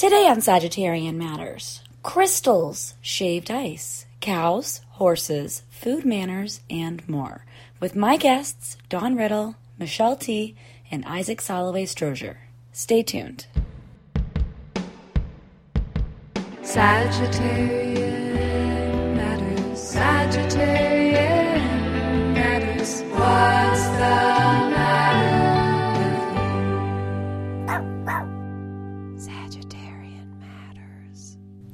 Today on Sagittarian Matters crystals, shaved ice, cows, horses, food manners, and more. With my guests, Dawn Riddle, Michelle Tea., and Isaac Soloway Strozier. Stay tuned. Sagittarian matters. Sagittarian matters. What's the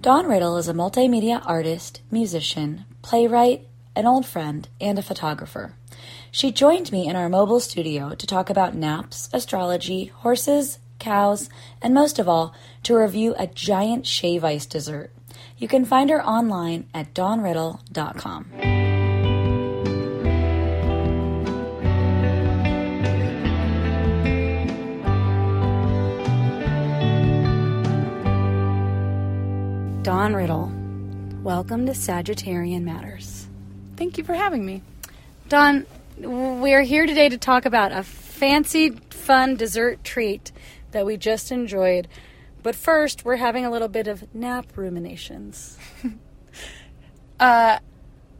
Dawn Riddle is a multimedia artist, musician, playwright, an old friend, and a photographer. She joined me in our mobile studio to talk about naps, astrology, horses, cows, and most of all, to review a giant shave ice dessert. You can find her online at dawnriddle.com. Dawn Riddle, welcome to Sagittarian Matters. Thank you for having me. Dawn, we're here today to talk about a fancy, fun dessert treat that we just enjoyed. But first, we're having a little bit of nap ruminations. Uh,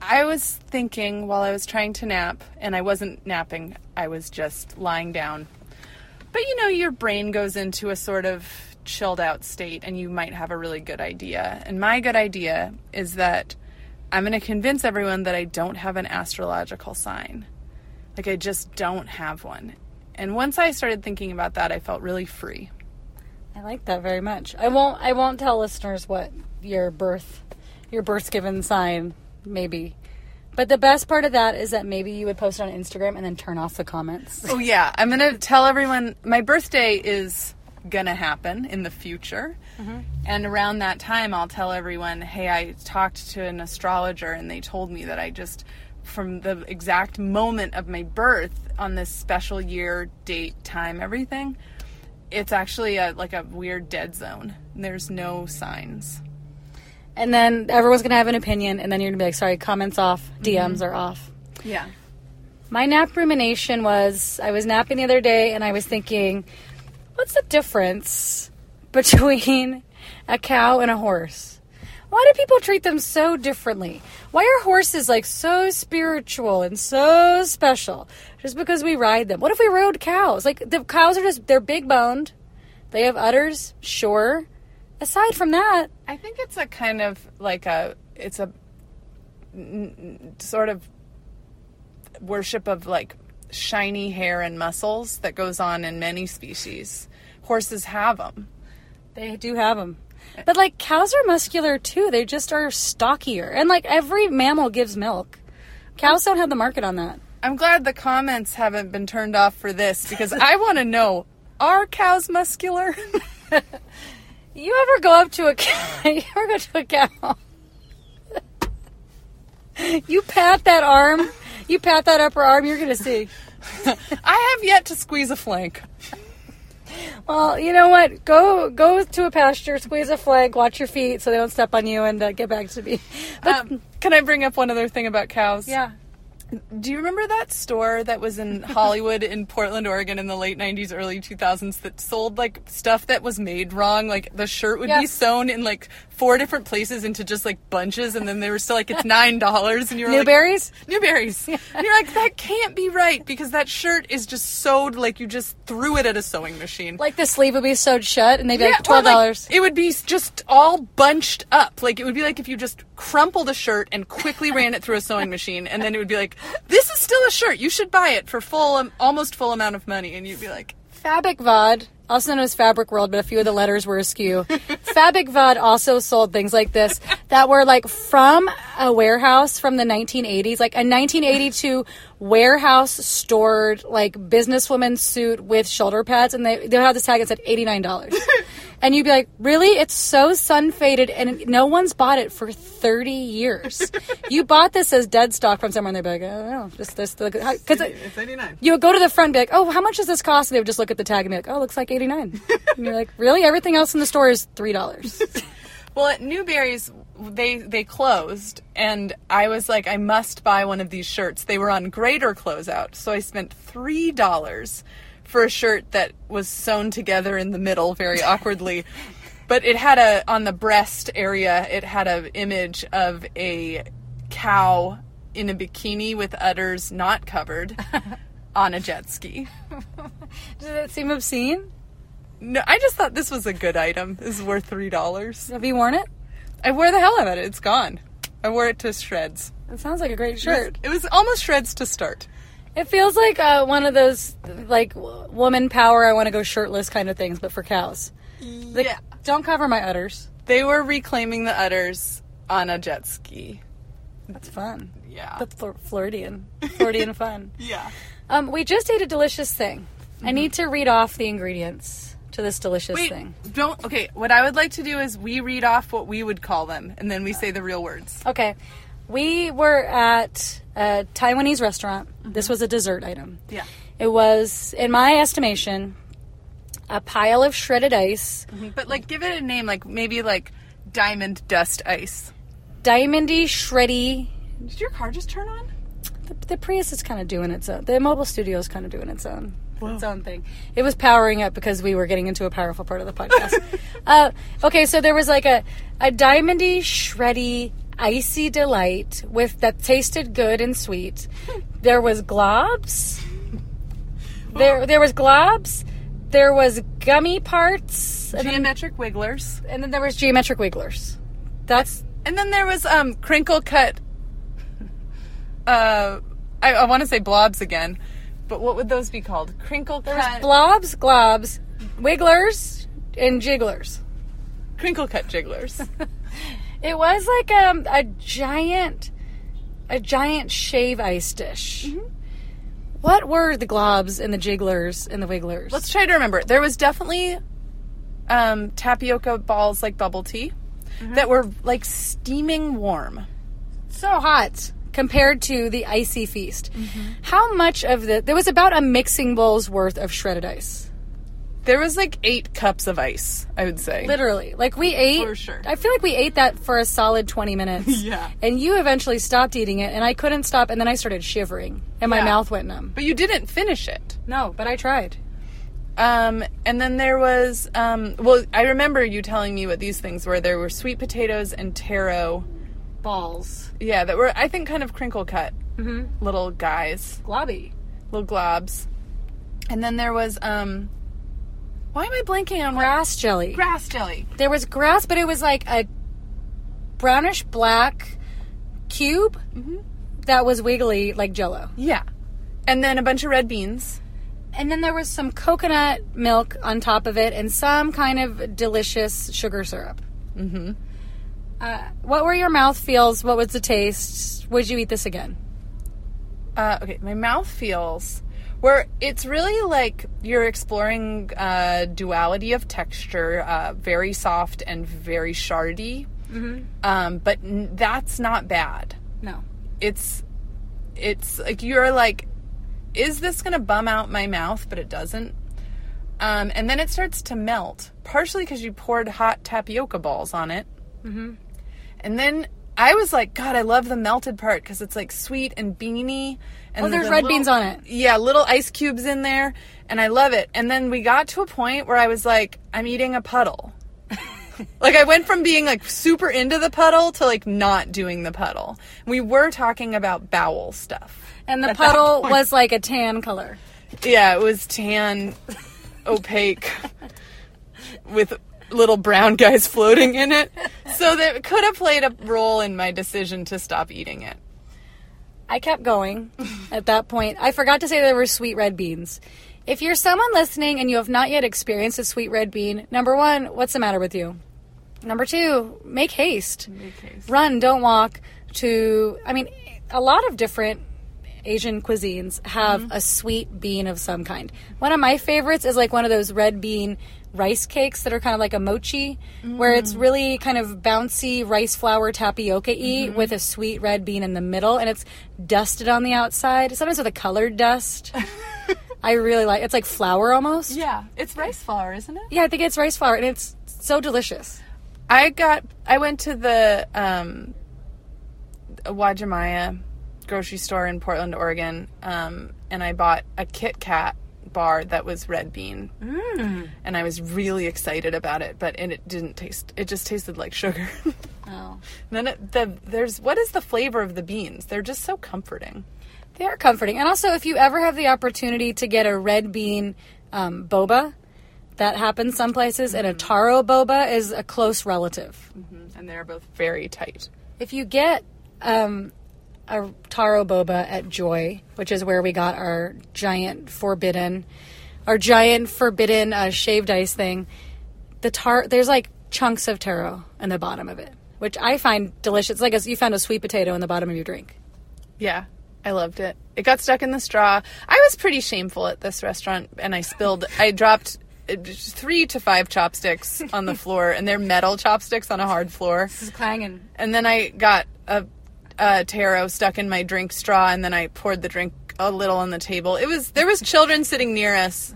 I was thinking while I was trying to nap, and I wasn't napping, I was just lying down. But you know, your brain goes into a sort of chilled out state, and you might have a really good idea. And my good idea is that I'm going to convince everyone that I don't have an astrological sign. Like, I just don't have one. And once I started thinking about that, I felt really free. I like that very much. I won't. I won't tell listeners what your birth, your birth given sign maybe. But the best part of that is that maybe you would post it on Instagram and then turn off the comments. Oh yeah, I'm gonna tell everyone my birthday is gonna happen in the future, mm-hmm. and around that time I'll tell everyone, hey, I talked to an astrologer and they told me that I just, from the exact moment of my birth on this special year, date, time, everything, it's actually a like a weird dead zone. There's no signs. And then everyone's gonna have an opinion, and then you're gonna be like, "Sorry, comments off, DMs mm-hmm. are off." Yeah. My nap rumination was I was napping the other day and I was thinking, what's the difference between a cow and a horse? Why do people treat them so differently? Why are horses like so spiritual and so special just because we ride them? What if we rode cows? Like the cows are just they're big boned. They have udders, sure. Aside from that, I think it's a kind of like a it's a n- sort of worship of like shiny hair and muscles that goes on in many species. Horses have them. They do have them. But like cows are muscular too. They just are stockier. And like every mammal gives milk. Cows don't have the market on that. I'm glad the comments haven't been turned off for this because I want to know are cows muscular? You ever go up to a cow? You ever go to a cow? you pat that arm. You pat that upper arm. You're gonna see. I have yet to squeeze a flank. Well, you know what? Go go to a pasture, squeeze a flag, watch your feet so they don't step on you, and uh, get back to me. But Um, can I bring up one other thing about cows? yeah, Do you remember that store that was in Hollywood in Portland, Oregon in the late 90s, early 2000s that sold like stuff that was made wrong? Like the shirt would be sewn in like four different places into just like bunches and then they were still like it's $9 and you were like Newberry's. Newberry's. And you're like that can't be right because that shirt is just sewed like you just threw it at a sewing machine. Like the sleeve would be sewed shut, and they'd be Yeah, like twelve dollars. it would be just all bunched up. Like it would be like if you just crumpled a shirt and quickly ran it through a sewing machine, and then it would be like, "This is still a shirt. You should buy it for full, um, almost full amount of money." And you'd be like, Fabric Vod, also known as Fabric World, but a few of the letters were askew. Fabric Vod also sold things like this that were like from a warehouse from the 1980s, like a 1982 warehouse stored like businesswoman suit with shoulder pads, and they they had this tag that said $89. And you'd be like, really? It's so sun faded, and no one's bought it for 30 years. you bought this as dead stock from somewhere, and they'd be like, oh, I don't know, just this, because "It's eighty nine. you would go to the front and be like, oh, how much does this cost? And they would just look at the tag and be like, oh, it looks like 89 And you're like, really? Everything else in the store is $3. Well, at Newberry's, they they closed, and I was like, I must buy one of these shirts. They were on greater closeout, so I spent three dollars for a shirt that was sewn together in the middle very awkwardly. But it had a on the breast area. It had an image of a cow in a bikini with udders not covered on a jet ski. Does that seem obscene? No, I just thought this was a good item. This is worth three dollars. Have you worn it? I wore the hell out of it. It's gone. I wore it to shreds. It sounds like a great shirt. It was almost shreds to start. It feels like uh, one of those like woman power. I want to go shirtless kind of things, but for cows. Like, yeah. Don't cover my udders. They were reclaiming the udders on a jet ski. That's fun. Yeah. That's Flor- Floridian. Floridian fun. yeah. Um, we just ate a delicious thing. I need to read off the ingredients to this delicious Wait, thing. don't. Okay, what I would like to do is we read off what we would call them, and then we say the real words. Okay. We were at a Taiwanese restaurant. This was a dessert item. Yeah. It was, in my estimation, a pile of shredded ice, But like, give it a name, like maybe like diamond dust ice. diamondy, shreddy. Did your car just turn on? The, the Prius is kind of doing its own. The mobile studio is kind of doing its own. Its own thing. It was powering up because we were getting into a powerful part of the podcast. uh, okay, so there was like a a diamondy, shreddy, icy delight with that tasted good and sweet. There was globs. There there was globs. There was gummy parts, and then, Geometric wigglers. and then there was geometric wigglers. That's And then there was um crinkle cut. Uh, I, I want to say blobs again, but what would those be called? Crinkle there cut. blobs, globs, wigglers, and jigglers. crinkle cut jigglers. It was like um, a giant, a giant shave ice dish. Mm-hmm. What were the globs and the jigglers and the wigglers? Let's try to remember. There was definitely um, tapioca balls like bubble tea that were like steaming warm. so hot compared to the icy feast. Mm-hmm. How much of the there was about a mixing bowl's worth of shredded ice. There was like eight cups of ice, I would say. Literally, like we ate. For sure. I feel like we ate that for a solid twenty minutes. Yeah. And you eventually stopped eating it, and I couldn't stop, and then I started shivering, and my Yeah. mouth went numb. But you didn't finish it. No, but I tried. Um, and then there was, um, well, I remember you telling me what these things were. There were sweet potatoes and taro. Balls. Yeah, that were, I think, kind of crinkle cut little guys, Globby. little globs. And then there was, um, why am I blanking on? Grass jelly. Grass jelly. There was grass, but it was like a brownish black cube that was wiggly like jello. Yeah. And then a bunch of red beans. And then there was some coconut milk on top of it and some kind of delicious sugar syrup. Mm-hmm. Uh, what were your mouth feels? What was the taste? Would you eat this again? Uh, okay, my mouth feels where it's really like you're exploring uh, duality of texture, uh, very soft and very shardy. Mm-hmm. Um, but n- that's not bad. No. It's it's like you're like, is this gonna bum out my mouth? But it doesn't. Um, and then it starts to melt, partially because you poured hot tapioca balls on it. Mm-hmm. And then I was like, God, I love the melted part because it's like sweet and beany. And Oh, there's the red little- beans on it. Yeah, little ice cubes in there, and I love it. And then we got to a point where I was like, I'm eating a puddle. like I went from being like super into the puddle to like not doing the puddle. We were talking about bowel stuff. And the puddle was like a tan color. Yeah, it was tan, opaque, with little brown guys floating in it. So that could have played a role in my decision to stop eating it. I kept going at that point. I forgot to say there were sweet red beans. If you're someone listening and you have not yet experienced a sweet red bean, number one, what's the matter with you? Number two, make haste. Run, don't walk to, I mean, a lot of different Asian cuisines have mm-hmm. a sweet bean of some kind. One of my favorites is like one of those red bean rice cakes that are kind of like a mochi, where it's really kind of bouncy rice flour tapioca y with a sweet red bean in the middle, and it's dusted on the outside, sometimes with a colored dust. I really like it's like flour almost. Yeah, it's rice flour, isn't it? Yeah, I think it's rice flour, and it's so delicious. I got. I went to the um, Uwajimaya grocery store in Portland, Oregon, um, and I bought a Kit Kat bar that was red bean, mm. and I was really excited about it. But and it didn't taste. It just tasted like sugar. Oh. And then it, the there's what is the flavor of the beans? They're just so comforting. They are comforting. And also, if you ever have the opportunity to get a red bean um, boba, that happens some places, and a taro boba is a close relative. And they're both very tight. If you get um, a taro boba at Joy, which is where we got our giant forbidden, our giant forbidden uh, shaved ice thing, the tar there's like chunks of taro in the bottom of it, which I find delicious. It's like a, you found a sweet potato in the bottom of your drink. Yeah, I loved it. It got stuck in the straw. I was pretty shameful at this restaurant, and I spilled. I dropped uh, three to five chopsticks on the floor, and they're metal chopsticks on a hard floor. This is clanging. And then I got a, a taro stuck in my drink straw, and then I poured the drink a little on the table. It was there was children sitting near us,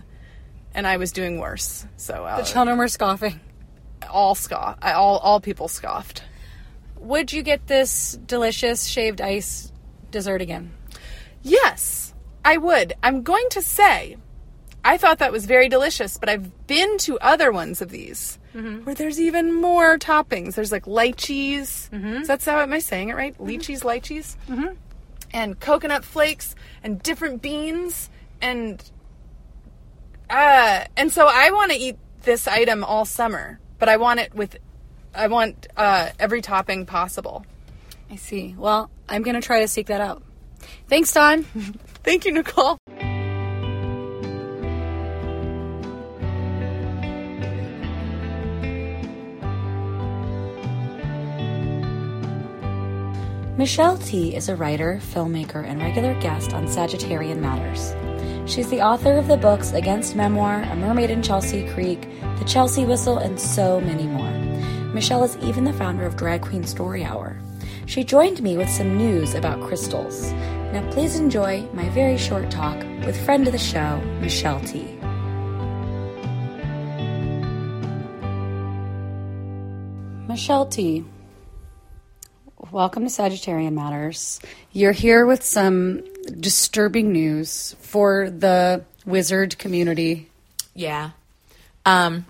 and I was doing worse. So uh, The children were scoffing. all scoff. I, all all people scoffed. Would you get this delicious shaved ice dessert again? Yes, I would. I'm going to say, I thought that was very delicious, but I've been to other ones of these where there's even more toppings. There's like lychees. Mm-hmm. That's how am I saying it right? Lychees, lychees, mm-hmm. and coconut flakes and different beans and uh, and so I want to eat this item all summer, but I want it with, I want uh, every topping possible. I see. Well, I'm going to try to seek that out. Thanks, Dawn. Thank you, Nicole. Michelle Tea is a writer, filmmaker, and regular guest on Sagittarian Matters. She's the author of the books Against Memoir, A Mermaid in Chelsea Creek, The Chelsea Whistle, and so many more. Michelle is even the founder of Drag Queen Story Hour. She joined me with some news about crystals. Now, please enjoy my very short talk with friend of the show, Michelle Tea. Michelle Tea. Welcome to Sagittarian Matters. You're here with some disturbing news for the wizard community. Yeah. Um,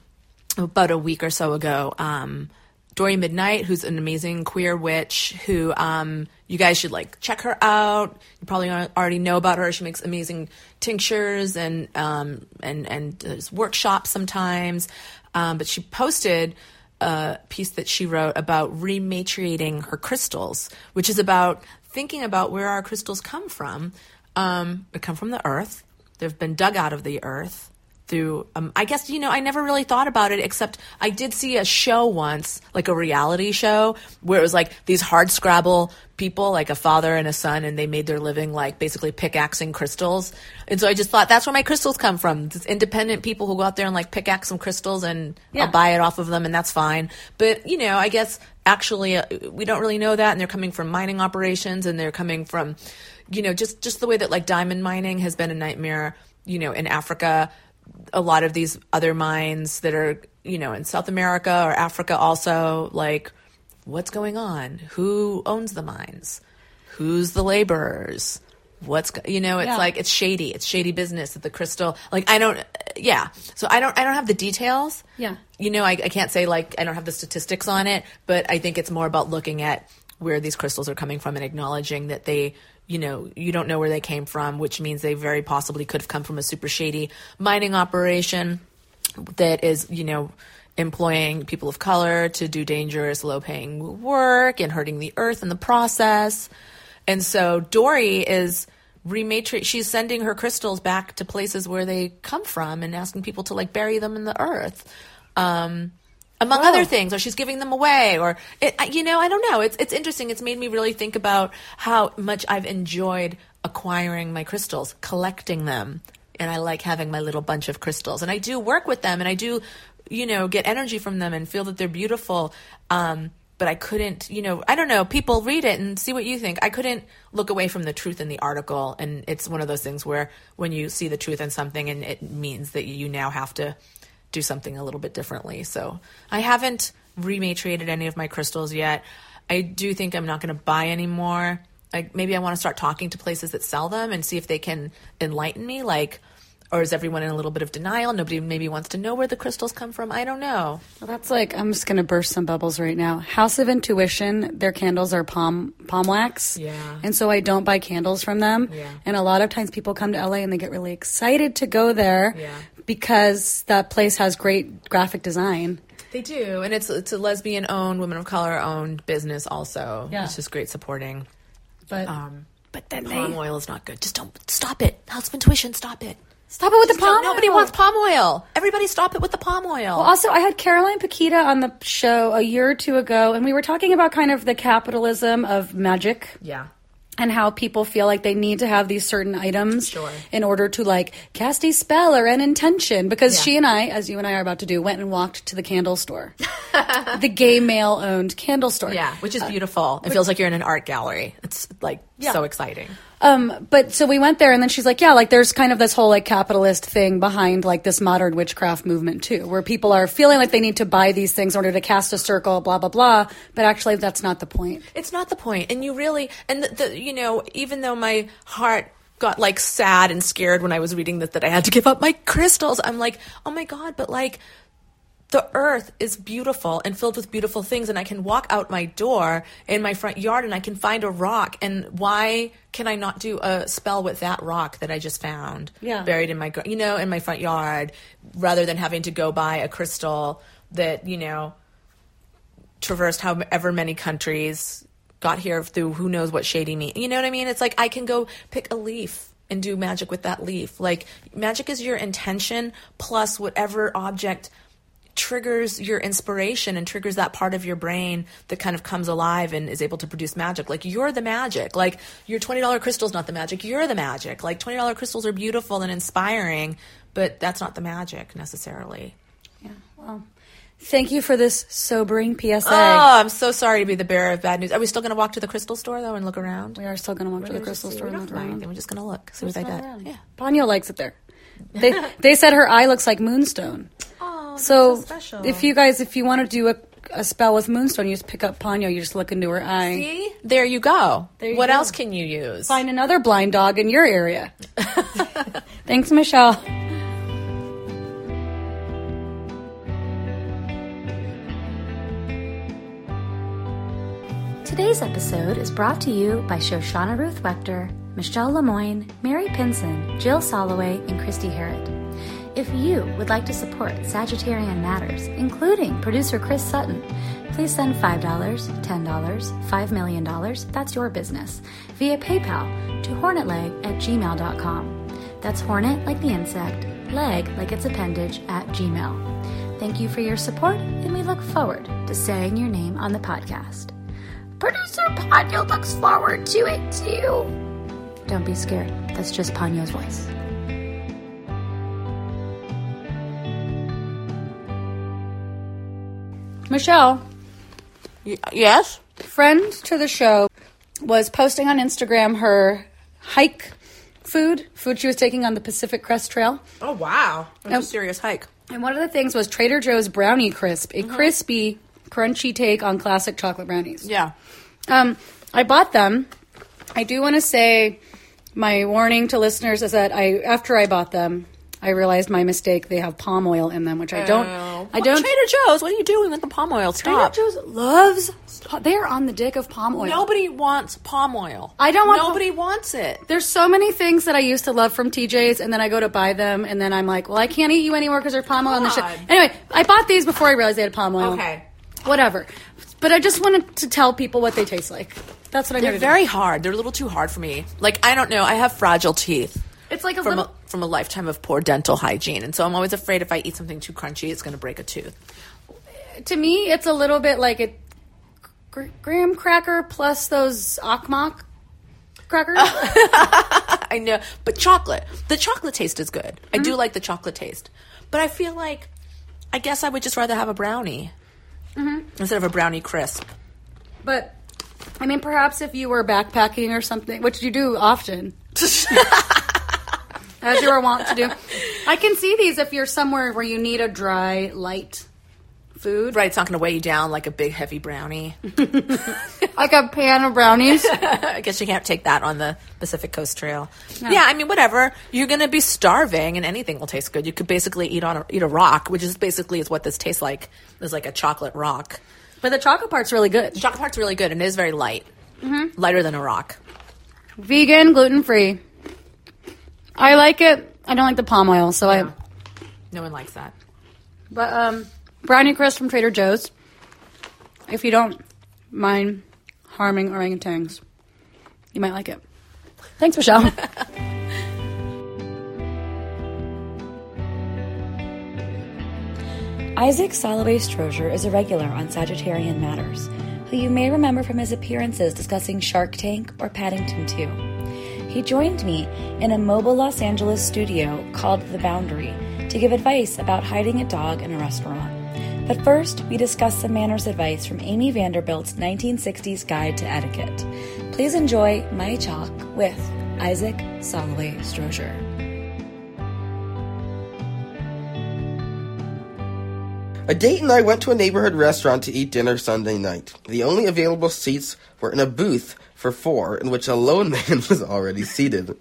about a week or so ago, um, Dori Midnight, who's an amazing queer witch, who um, you guys should like check her out. You probably already know about her. She makes amazing tinctures and um, and and does workshops sometimes. Um, but she posted a piece that she wrote about rematriating her crystals, which is about thinking about where our crystals come from. Um, they come from the earth. They've been dug out of the earth through um, i guess you know i never really thought about it except i did see a show once like a reality show where it was like these hard scrabble people like a father and a son and they made their living like basically pickaxing crystals. And so i just thought that's where my crystals come from. These independent people who go out there and like pickaxe some crystals and Yeah. i'll buy it off of them and that's fine. But you know i guess actually uh, we don't really know that and they're coming from mining operations and they're coming from you know just just the way that like diamond mining has been a nightmare you know in africa a lot of these other mines that are you know in south america or africa also like what's going on? Who owns the mines? Who's the laborers? What's you know it's Yeah. like it's shady. It's shady business at the crystal like i don't yeah. So i don't i don't have the details. Yeah. you know I, I can't say like i don't have the statistics on it but i think it's more about looking at where these crystals are coming from and acknowledging that they you know you don't know where they came from which means they very possibly could have come from a super shady mining operation that is you know employing people of color to do dangerous low paying work and hurting the earth in the process. And so Dori is rematri she's sending her crystals back to places where they come from and asking people to like bury them in the earth. Um among other things or she's giving them away or it, you know i don't know. It's it's interesting. It's made me really think about how much i've enjoyed acquiring my crystals collecting them and i like having my little bunch of crystals. And i do work with them and i do you know get energy from them and feel that they're beautiful. Um but I couldn't, you know, I don't know. People read it and see what you think. I couldn't look away from the truth in the article, and it's one of those things where when you see the truth in something, and it means that you now have to do something a little bit differently. So I haven't rematriated any of my crystals yet. I do think I'm not going to buy any more. Like maybe I want to start talking to places that sell them and see if they can enlighten me. Like or is everyone in a little bit of denial? Nobody maybe wants to know where the crystals come from. I don't know. Well, that's like I'm just gonna burst some bubbles right now. House of Intuition, their candles are palm palm wax. Yeah. And so I don't buy candles from them. Yeah. And a lot of times people come to LA and they get really excited to go there Yeah. because that place has great graphic design. They do, and it's it's a lesbian owned, women of color owned business. Also, Yeah. it's just great supporting. But Um, but then palm they oil is not good. Just don't stop it. House of Intuition, stop it. Stop it with the palm. Nobody wants palm oil. Everybody, stop it with the palm oil. Well, also, I had Caroline Paquita on the show a year or two ago, and we were talking about kind of the capitalism of magic. yeah. and how people feel like they need to have these certain items Sure. in order to like cast a spell or an intention because Yeah. she and I as you and I are about to do went and walked to the candle store the gay male owned candle store Yeah, which is uh, beautiful. it feels like you're in an art gallery. It's like Yeah. so exciting. Um but so we went there and then she's like yeah like there's kind of this whole like capitalist thing behind like this modern witchcraft movement too where people are feeling like they need to buy these things in order to cast a circle blah blah blah but actually that's not the point It's not the point, and you really and the, the you know even though my heart got like sad and scared when I was reading that that I had to give up my crystals, I'm like, oh my god, but like. The earth is beautiful and filled with beautiful things, and I can walk out my door in my front yard and I can find a rock. And why can I not do a spell with that rock that I just found Yeah. buried in my, you know, in my front yard, rather than having to go buy a crystal that you know traversed however many countries, got here through who knows what shady meat. You know what I mean? It's like I can go pick a leaf and do magic with that leaf. Like magic is your intention plus whatever object triggers your inspiration and triggers that part of your brain that kind of comes alive and is able to produce magic. Like you're the magic. Like your $20 crystal's not the magic. You're the magic. Like $20 crystals are beautiful and inspiring, but that's not the magic necessarily. Yeah. Well, Thank you for this sobering PSA Oh, I'm so sorry to be the bearer of bad news. Are we still going to walk to the crystal store though and look around? we are still going to walk to the crystal store and look around. Anything. We're just going to look, see what they Smell got. Yeah. Ponyo likes it there. They they said her eye looks like moonstone. So, special. if you guys if you want to do a, a spell with moonstone, you just pick up Ponyo. You just look into her eye. See? There you go. you what go. else can you use? Find another blind dog in your area. Thanks, Michelle. Today's episode is brought to you by Shoshana Ruth Wechter, Michelle Lemoyne, Mary Pinson, Jill Soloway, and Christy Harrod. If you would like to support Sagittarian Matters, including producer Chris Sutton, please send $5, $10, $5 million, that's your business, via PayPal to hornetleg at gmail.com. That's hornet like the insect, leg like its appendage at gmail. Thank you for your support, and we look forward to saying your name on the podcast. Producer Ponyo looks forward to it too. Don't be scared. That's just Ponyo's voice. Michelle, Y- yes? friend to the show, was posting on Instagram her hike food, food she was taking on the Pacific Crest Trail. Oh, wow. That's a serious hike. And one of the things was Trader Joe's Brownie Crisp, a crispy, crunchy take on classic chocolate brownies. Yeah. Um, I bought them. I do want to say my warning to listeners is that I after I bought them, I realized my mistake. They have palm oil in them, which I don't. I don't. Trader Joe's, what are you doing with the palm oil? Stop. Trader. Joe's loves. They are on the dick of palm oil. Nobody wants palm oil. I don't want- Nobody wants it. There's so many things that I used to love from TJ's, and then I go to buy them, and then I'm like, well, I can't eat you anymore because there's palm oil in the shit. Anyway, I bought these before I realized they had palm oil. Okay. Whatever. But I just wanted to tell people what they taste like. That's what I'm They're to do. very hard. They're a little too hard for me. Like, I don't know. I have fragile teeth. It's like a little. From a lifetime of poor dental hygiene, and so I'm always afraid if I eat something too crunchy, it's going to break a tooth. to me, it's a little bit like a graham cracker plus those Ak-Mak crackers. I know, but chocolate. The chocolate taste is good. I do mm-hmm. like the chocolate taste, but I feel like I guess I would just rather have a brownie mm-hmm. instead of a brownie crisp. but I mean, perhaps if you were backpacking or something, which you do often, as you are wont to do, I can see these if you're somewhere where you need a dry, light food. Right, it's not going to weigh you down like a big heavy brownie. like a pan of brownies. I guess you can't take that on the Pacific Coast Trail. Yeah, I mean, whatever. You're gonna be starving, and anything will taste good. You could basically eat on a, eat a rock, which is basically is what this tastes like. Is like a chocolate rock. But the chocolate part's really good. The chocolate part's really good, and it is very light, mm-hmm. lighter than a rock. Vegan, gluten free. I like it. I don't like the palm oil, so I. No one likes that. But um, brownie crisp from Trader Joe's. If you don't mind harming orangutans, you might like it. Thanks, Michelle. Isaac Soloway Strozier is a regular on Sagittarian Matters, who you may remember from his appearances discussing Shark Tank or Paddington 2. He joined me in a mobile Los Angeles studio called The Boundary to give advice about hiding a dog in a restaurant. But first, we discuss some manners advice from Amy Vanderbilt's 1960s Guide to Etiquette. Please enjoy My Chalk with Isaac Soloway Strozier. A date and I went to a neighborhood restaurant to eat dinner Sunday night. The only available seats were in a booth for four, in which a lone man was already seated.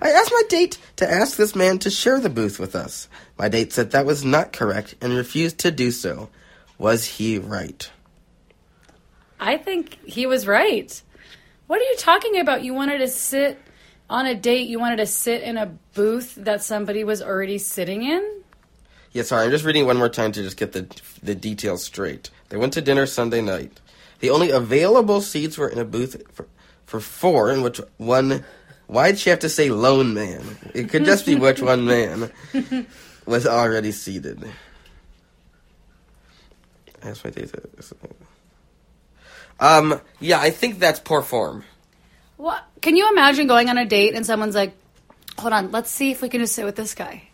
I asked my date to ask this man to share the booth with us. My date said that was not correct and refused to do so. Was he right? I think he was right. What are you talking about? You wanted to sit on a date, you wanted to sit in a booth that somebody was already sitting in? Yeah, sorry, I'm just reading one more time to just get the the details straight. They went to dinner Sunday night. The only available seats were in a booth for, for four, in which one. Why'd she have to say lone man? It could just be which one man was already seated. That's my data. Um, yeah, I think that's poor form. What? Can you imagine going on a date and someone's like, hold on, let's see if we can just sit with this guy?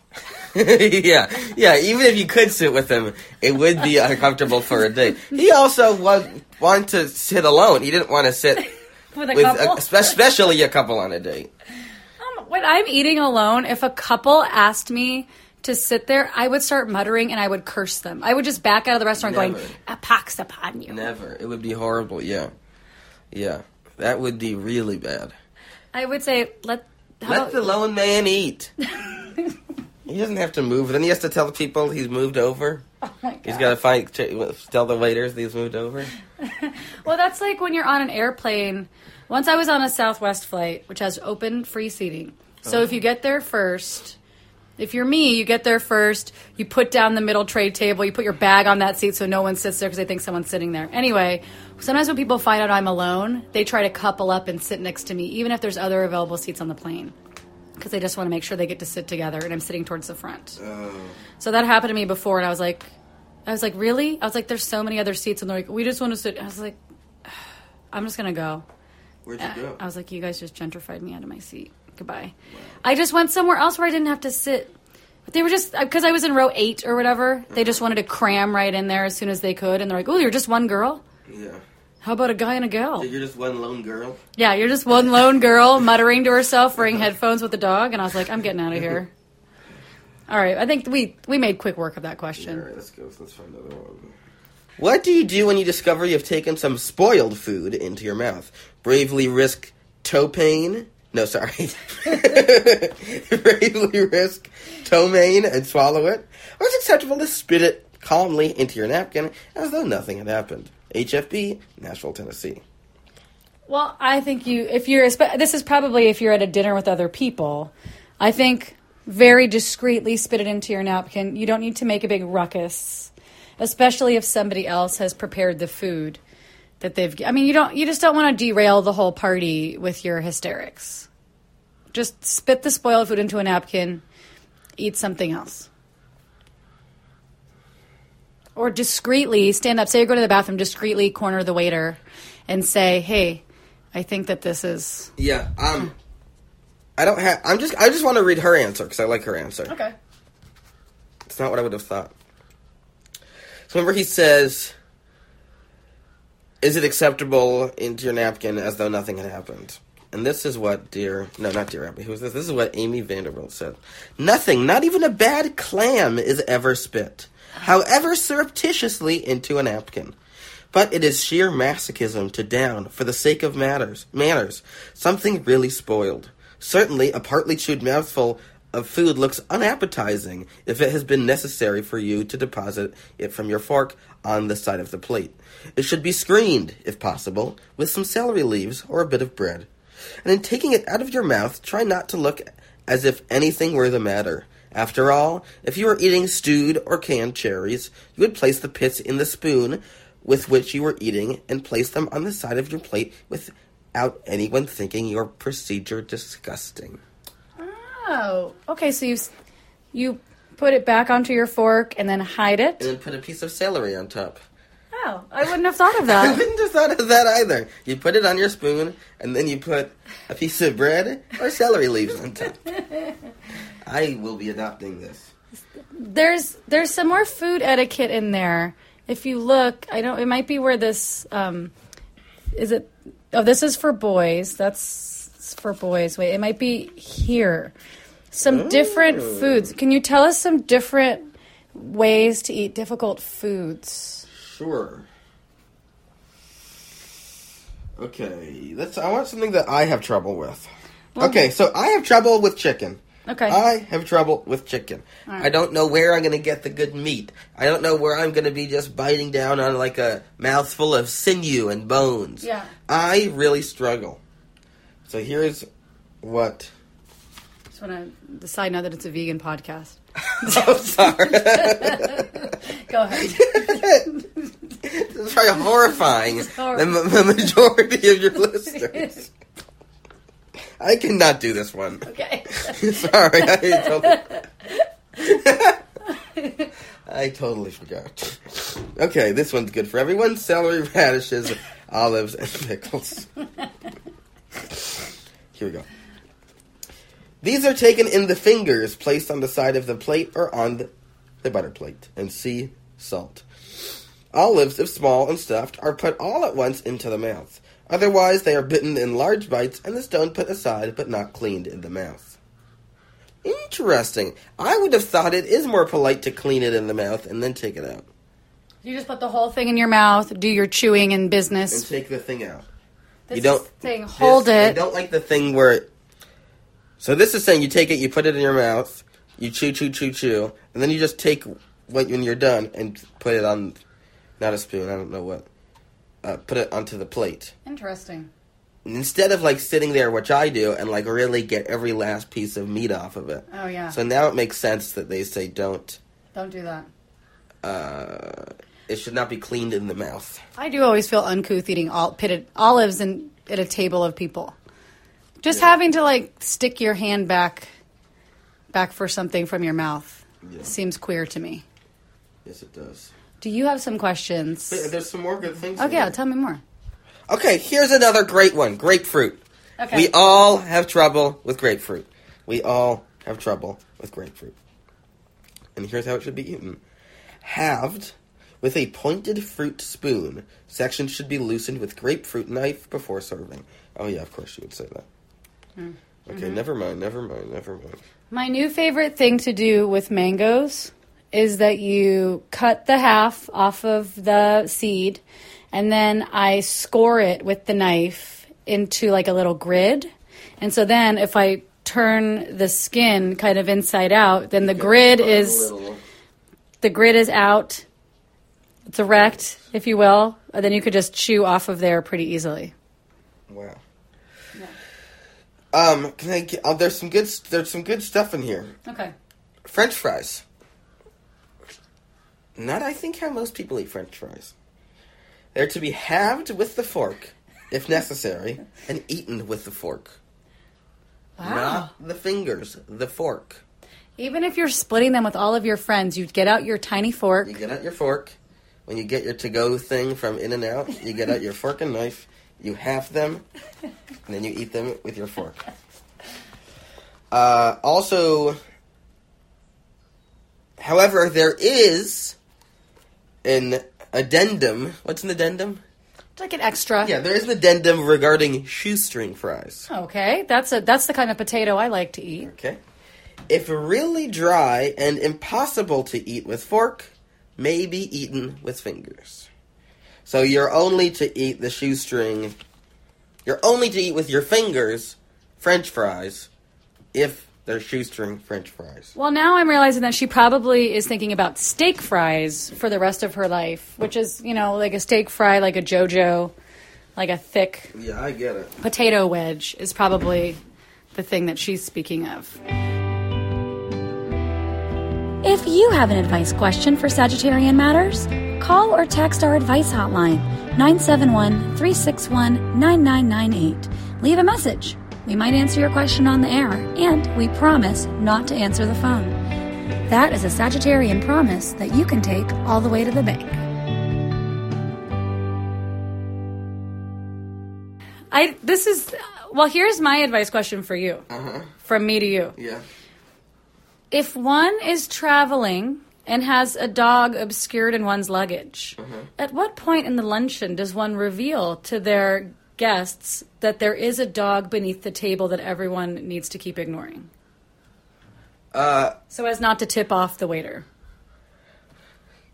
yeah, yeah. Even if you could sit with him, it would be uncomfortable for a date. He also was wanted to sit alone. He didn't want to sit With a with, couple? a, especially a couple on a date. Um, when I'm eating alone, if a couple asked me to sit there, I would start muttering and I would curse them. I would just back out of the restaurant going, Never. a pox upon you. Never. It would be horrible. Yeah, yeah. That would be really bad. I would say, let. How Let the lone man eat. he doesn't have to move. Then he has to tell the people he's moved over. Oh my He's God. got to find tell the waiters that he's moved over. Well, that's like when you're on an airplane. Once I was on a Southwest flight, which has open free seating. So if you oh. get there first, if you're me, you get there first, you put down the middle tray table, you put your bag on that seat so no one sits there because they think someone's sitting there. Anyway, sometimes when people find out I'm alone, they try to couple up and sit next to me, even if there's other available seats on the plane. Because they just want to make sure they get to sit together, and I'm sitting towards the front. Oh. So that happened to me before, and I was like, I was like, really? I was like, there's so many other seats, and they're like, we just want to sit. I was like, I'm just gonna go. Where'd you go? I was like, you guys just gentrified me out of my seat. Goodbye. I just went somewhere else where I didn't have to sit. But they were just uh, because I was in row eight or whatever. They just uh-huh. wanted to cram right in there as soon as they could, and they're like, "Oh, you're just one girl. Yeah. How about a guy and a gal?" You're just one lone girl. Yeah, you're just one lone girl muttering to herself, wearing headphones with a dog, and I was like, "I'm getting out of here." All right, I think we we made quick work of that question. All right, let's go. Let's find another one. What do you do when you discover you've taken some spoiled food into your mouth? Bravely risk toe pain? No, sorry. Bravely risk toe pain and swallow it? Or is it acceptable to spit it calmly into your napkin as though nothing had happened? HFB, Nashville, Tennessee. Well, I think you, if you're, this is probably if you're at a dinner with other people. I think very discreetly spit it into your napkin. You don't need to make a big ruckus, especially if somebody else has prepared the food that they've. I mean, you don't. You just don't want to derail the whole party with your hysterics. Just spit the spoiled food into a napkin. Eat something else. Or discreetly stand up. Say you go to the bathroom, discreetly corner the waiter and say, "Hey, I think that this is Yeah, um, I don't have. I'm just. I just want to read her answer because I like her answer. okay." It's not what I would have thought. So remember, he says, "Is it acceptable into your napkin as though nothing had happened?" And this is what dear, no, not dear Abby. Who was this? This is what Amy Vanderbilt said. Nothing, not even a bad clam, is ever spit, however surreptitiously, into a napkin. But it is sheer masochism to down, for the sake of matters, manners, something really spoiled. Certainly, a partly chewed mouthful of food looks unappetizing if it has been necessary for you to deposit it from your fork on the side of the plate. It should be screened, if possible, with some celery leaves or a bit of bread. And in taking it out of your mouth, try not to look as if anything were the matter. After all, if you were eating stewed or canned cherries, you would place the pits in the spoon with which you were eating and place them on the side of your plate without anyone thinking your procedure disgusting. Oh, okay. So you you put it back onto your fork and then hide it. And then put a piece of celery on top. Oh, I wouldn't have thought of that. I wouldn't have thought of that either. You put it on your spoon, and then you put a piece of bread or celery leaves on top. I will be adopting this. there's there's some more food etiquette in there. If you look, I don't. It might be where this um, is it. Oh, this is for boys. That's for boys. Wait, it might be here. Some different foods. Can you tell us some different ways to eat difficult foods? Sure. Okay, let's. I want something that I have trouble with. okay, so I have trouble with chicken. Okay. I have trouble with chicken. I don't know where I'm going to get the good meat. I don't know where I'm going to be just biting down on like a mouthful of sinew and bones. Yeah. I really struggle. So here's what. Just want to decide now that it's a vegan podcast. I'm sorry. Go ahead. It's probably horrifying. the, the majority of your listeners. I cannot do this one. okay. Sorry, I totally, I totally forgot. Okay, this one's good for everyone. Celery, radishes, olives, and pickles. Here we go. These are taken in the fingers, placed on the side of the plate or on the, the butter plate, and sea salt. Olives, if small and stuffed, are put all at once into the mouth. Otherwise, they are bitten in large bites and the stone put aside but not cleaned in the mouth. Interesting. I would have thought it is more polite to clean it in the mouth and then take it out. You just put the whole thing in your mouth, do your chewing and business, And take the thing out. This you don't is saying this- hold I don't like the thing where. It, so this is saying you take it, you put it in your mouth, you chew, chew, chew, chew, and then you just take what when you're done and put it on, not a spoon. I don't know what. Uh, put it onto the plate. Interesting. Instead of like sitting there, which I do, and like really get every last piece of meat off of it. Oh yeah. So now it makes sense that they say don't. Don't do that. Uh, it should not be cleaned in the mouth. I do always feel uncouth eating all pitted olives and at a table of people. Just having to like stick your hand back back for something from your mouth Yeah. seems queer to me. Yes, it does. Do you have some questions? There's some more good things. Okay, tell me more. Okay, here's another great one. Grapefruit. Okay. We all have trouble with grapefruit. We all have trouble with grapefruit. And here's how it should be eaten. Halved with a pointed fruit spoon. Section should be loosened with grapefruit knife before serving. Oh yeah, of course you would say that. Hmm. Okay, Mm-hmm. never mind, never mind, never mind. My new favorite thing to do with mangoes is that you cut the half off of the seed and then I score it with the knife into like a little grid. And so then if I turn the skin kind of inside out, then the grid is the grid is out. It's erect, if you will. And then you could just chew off of there pretty easily. Wow. Um, can I get, oh, there's some good there's some good stuff in here. Okay. French fries. Not, I think, how most people eat French fries. They're to be halved with the fork, if necessary, and eaten with the fork. Wow. Not the fingers, the fork. Even if you're splitting them with all of your friends, you get out your tiny fork. You get out your fork. When you get your to-go thing from In-N-Out, you get out your fork and knife. You half them, and then you eat them with your fork. Uh, also, however, there is an addendum. What's an addendum? It's like an extra. Yeah, there is an addendum regarding shoestring fries. Okay, that's a that's the kind of potato I like to eat. Okay. If really dry and impossible to eat with fork, may be eaten with fingers. So you're only to eat the shoestring. You're only to eat with your fingers French fries if they're shoestring French fries. Well, now I'm realizing that she probably is thinking about steak fries for the rest of her life, which is, you know, like a steak fry, like a JoJo, like a thick Yeah, I get it. potato wedge is probably the thing that she's speaking of. If you have an advice question for Sagittarian Matters, call or text our advice hotline 971 361 9998. Leave a message. We might answer your question on the air, and we promise not to answer the phone. That is a Sagittarian promise that you can take all the way to the bank. I this is well, here's my advice question for you. Uh-huh. From me to you. Yeah. If one is traveling and has a dog obscured in one's luggage, uh-huh. at what point in the luncheon does one reveal to their guests that there is a dog beneath the table that everyone needs to keep ignoring? Uh, So as not to tip off the waiter.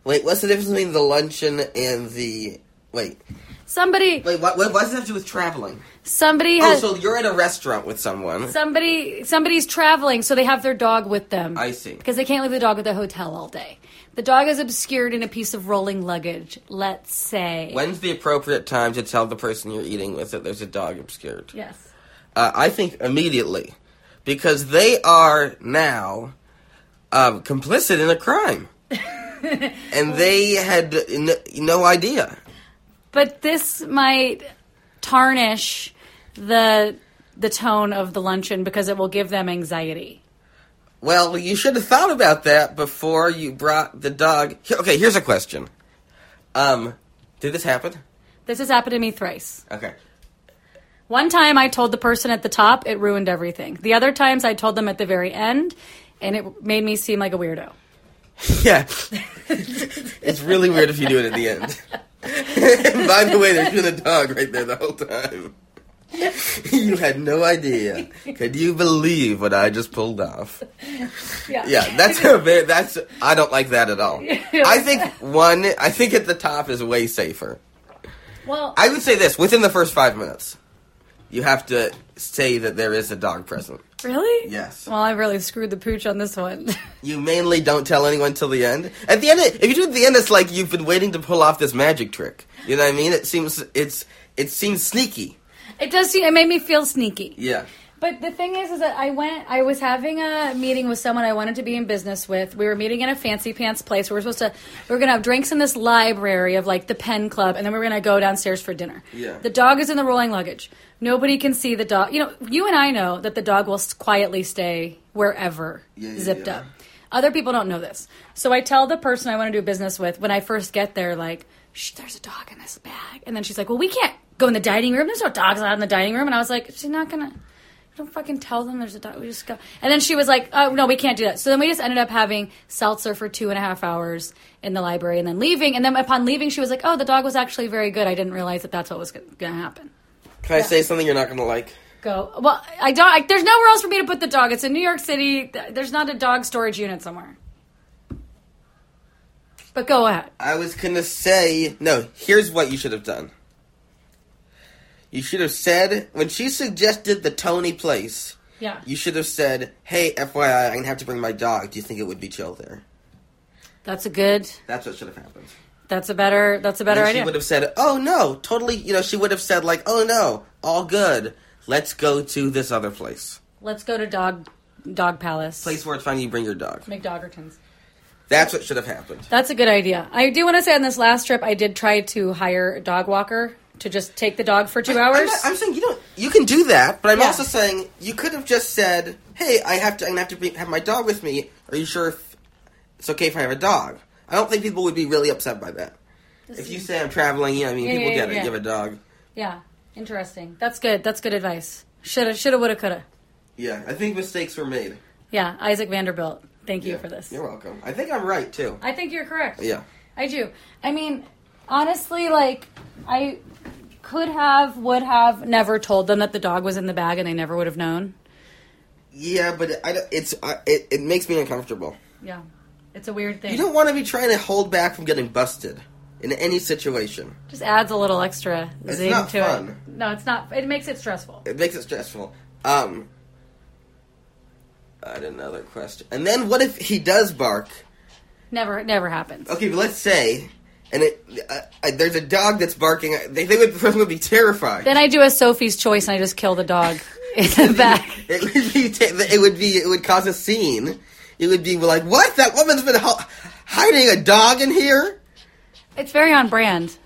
wait, what's the difference between the luncheon and the. Wait, Somebody wait, what, what, what does that have to do with traveling? somebody Oh, so you're at a restaurant with someone. somebody somebody's traveling so they have their dog with them. I see. Because they can't leave the dog at the hotel all day. The dog is obscured in a piece of rolling luggage, let's say. When's the appropriate time to tell the person you're eating with that there's a dog obscured? Yes. Uh, I think immediately, because they are now um, complicit in a crime, and they had n- no idea. But this might tarnish the the tone of the luncheon because it will give them anxiety. Well, you should have thought about that before you brought the dog. Okay, here's a question. Um, did this happen? This has happened to me thrice. Okay. One time I told the person at the top, it ruined everything. The other times I told them at the very end, and it made me seem like a weirdo. Yeah. it's really weird if you do it at the end. and by the way, there's been a dog right there the whole time. you had no idea. Could you believe what I just pulled off? Yeah, that's a very, that's I don't like that at all. I think one I think at the top is way safer. Well, I would say this, within the first 5 minutes. You have to say that there is a dog present. really? Yes. Well, I really screwed the pooch on this one. You mainly don't tell anyone till the end. At the end, if you do it at the end, it's like you've been waiting to pull off this magic trick. You know what I mean? It seems it's it seems sneaky. It does seem, it made me feel sneaky. Yeah. But the thing is, is that I went. I was having a meeting with someone I wanted to be in business with. We were meeting in a fancy pants place. We were supposed to. We were gonna have drinks in this library of like the Penn Club, and then we were gonna go downstairs for dinner. Yeah. The dog is in the rolling luggage. Nobody can see the dog. You know, you and I know that the dog will quietly stay wherever, Yeah, yeah, zipped yeah. up. Other people don't know this. So I tell the person I want to do business with when I first get there, like, Shh, there's a dog in this bag. And then she's like, well, we can't go in the dining room. There's no dogs allowed in the dining room. And I was like, she's not to. Don't fucking tell them there's a dog. We just go. And then she was like, oh, no, we can't do that. So then we just ended up having seltzer for two and a half hours in the library and then leaving. And then upon leaving, she was like, oh, the dog was actually very good. I didn't realize that that's what was going to happen. Can I say something you're not going to like? Go. Well, I don't. I, there's nowhere else for me to put the dog. It's in New York City. There's not a dog storage unit somewhere. But go ahead. I was going to say no. Here's what you should have done. You should have said when she suggested the Tony place. Yeah. You should have said, "Hey, FYI, I'm gonna have to bring my dog. Do you think it would be chill there?" That's a good. That's what should have happened. That's a better. That's a better And idea. She would have said, "Oh no, totally." You know, she would have said like, "Oh no, all good. Let's go to this other place, Let's go to dog dog palace. place where it's fine. You bring your dog." McDoggertons. That's what should have happened. That's a good idea. I do want to say on this last trip, I did try to hire a dog walker to just take the dog for 2 I'm, hours. not- I'm saying you don't. You can do that, but I'm Yeah. also saying you could have just said, "Hey, I have to. I'm gonna have to bring, have my dog with me. Are you sure if it's okay if I have a dog?" I don't think people would be really upset by that. If you say I'm traveling, yeah, I mean, Yeah, people yeah, get it. You have a dog. yeah, interesting. That's good. That's good advice. Shoulda, shoulda, woulda, coulda. Yeah, I think mistakes were made. Yeah, Isaac Vanderbilt. Thank you Yeah. for this. You're welcome. I think I'm right too. I think you're correct. Yeah. I do. I mean, honestly, like, I could have, would have never told them that the dog was in the bag and they never would have known. Yeah, but I, it's I, it, it makes me uncomfortable. Yeah. It's a weird thing. You don't want to be trying to hold back from getting busted. in any situation. Just adds a little extra It's zing not to fun. it. No, it's not. It makes it stressful. It makes it stressful. Um, I had another question. And then what if he does bark? Never, never happens. Okay, but let's say, and it, uh, uh, there's a dog that's barking. They, they would, the person would be terrified. Then I do a Sophie's choice and I just kill the dog in the back. It would be. It would be. It would cause a scene. It would be like, what? That woman's been ho- hiding a dog in here. It's very on brand.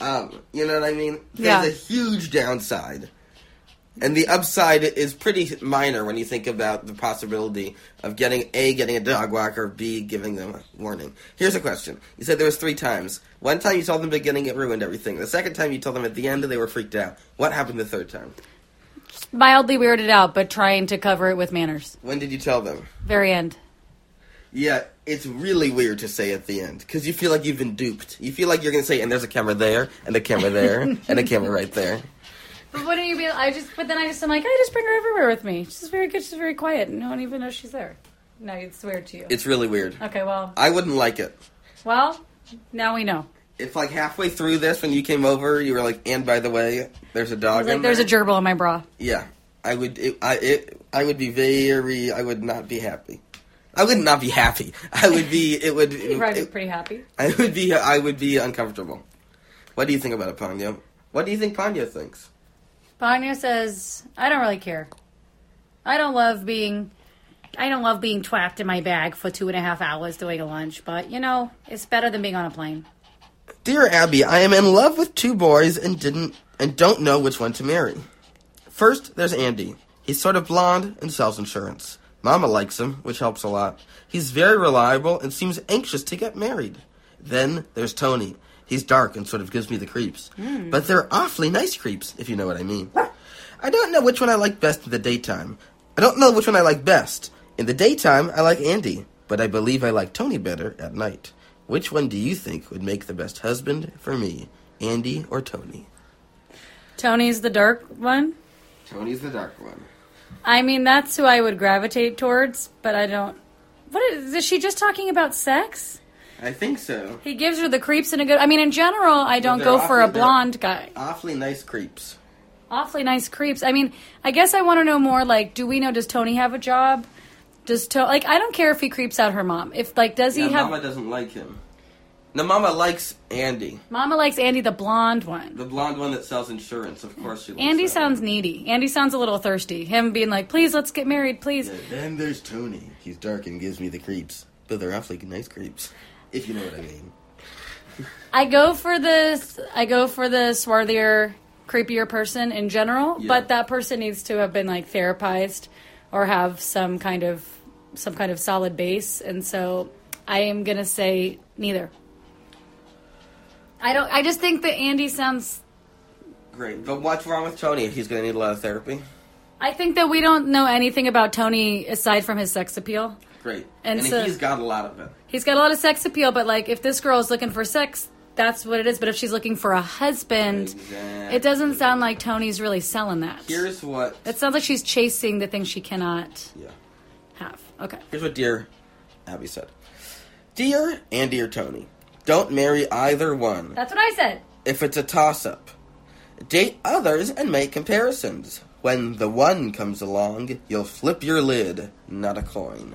Um, you know what I mean? There's Yeah. a huge downside. And the upside is pretty minor when you think about the possibility of getting A, getting a dog walker, B, giving them a warning. Here's a question. You said there was three times. One time you told them at the beginning it ruined everything. The second time you told them at the end they were freaked out. What happened the third time? Mildly weirded out, but trying to cover it with manners. When did you tell them? Very end. Yeah, it's really weird to say at the end because you feel like you've been duped. You feel like you're going to say, and there's a camera there, and a camera there, and a camera right there. But wouldn't you be? I just. But then I just. I'm like, I just bring her everywhere with me. She's very good. She's very quiet. No one even knows she's there. No, it's weird to you. It's really weird. okay. Well. I wouldn't like it. Well. Now we know. If like halfway through this, when you came over, you were like, "And by the way, there's a dog." Like, in there's a there." gerbil in my bra. Yeah, I would. It, I it, I would be very. I would not be happy. I would not be happy. I would be. It would. You'd probably be it- pretty happy. I would be. I would be uncomfortable. What do you think about it, Panya? What do you think Panya thinks? Panya says, I don't really care. I don't love being. I don't love being trapped in my bag for two and a half hours doing a lunch, but you know, it's better than being on a plane. Dear Abby, I am in love with two boys and didn't and don't know which one to marry. First, there's Andy. He's sort of blonde and sells insurance. Mama likes him, which helps a lot. He's very reliable and seems anxious to get married. Then there's Tony. He's dark and sort of gives me the creeps. Hmm. But they're awfully nice creeps, if you know what I mean. I don't know which one I like best in the daytime. I don't know which one I like best. In the daytime, I like Andy, but I believe I like Tony better at night. Which one do you think would make the best husband for me, Andy or Tony? Tony's the dark one. Tony's the dark one. I mean, that's who I would gravitate towards, but I don't. What is, is she just talking about sex? I think so. He gives her the creeps in a good. I mean, in general, I don't they're go for a blonde guy. Awfully nice creeps. Awfully nice creeps. I mean, I guess I want to know more. Like, do we know? Does Tony have a job? Does to like? I don't care if he creeps out her mom. If like, does he Yeah, have? Mama doesn't like him. No, Mama likes Andy, Mama likes Andy, the blonde one. the blonde one that sells insurance. Of course, she. Likes Andy that. sounds needy. Andy sounds a little thirsty. Him being like, "Please, let's get married, please." Yeah, then there's Tony. He's dark and gives me the creeps, but they're awfully nice creeps, if you know what I mean. I go for this. I go for the swarthier, creepier person in general, Yeah. but that person needs to have been like therapized or have some kind of some kind of solid base. And so, I am gonna say neither. I don't. I just think that Andy sounds. Great, but what's wrong with Tony? He's going to need a lot of therapy. I think that we don't know anything about Tony aside from his sex appeal. Great, And and, so- he's got a lot of it. He's got a lot of sex appeal, but like if this girl is looking for sex, that's what it is. But if she's looking for a husband, Exactly. it doesn't sound like Tony's really selling that. Here's what. It sounds like she's chasing the thing she cannot Yeah. have. Okay. Here's what dear Abby said. Dear and dear Tony, don't marry either one. That's what I said. if it's a toss up. Date others and make comparisons. When the one comes along, you'll flip your lid, not a coin.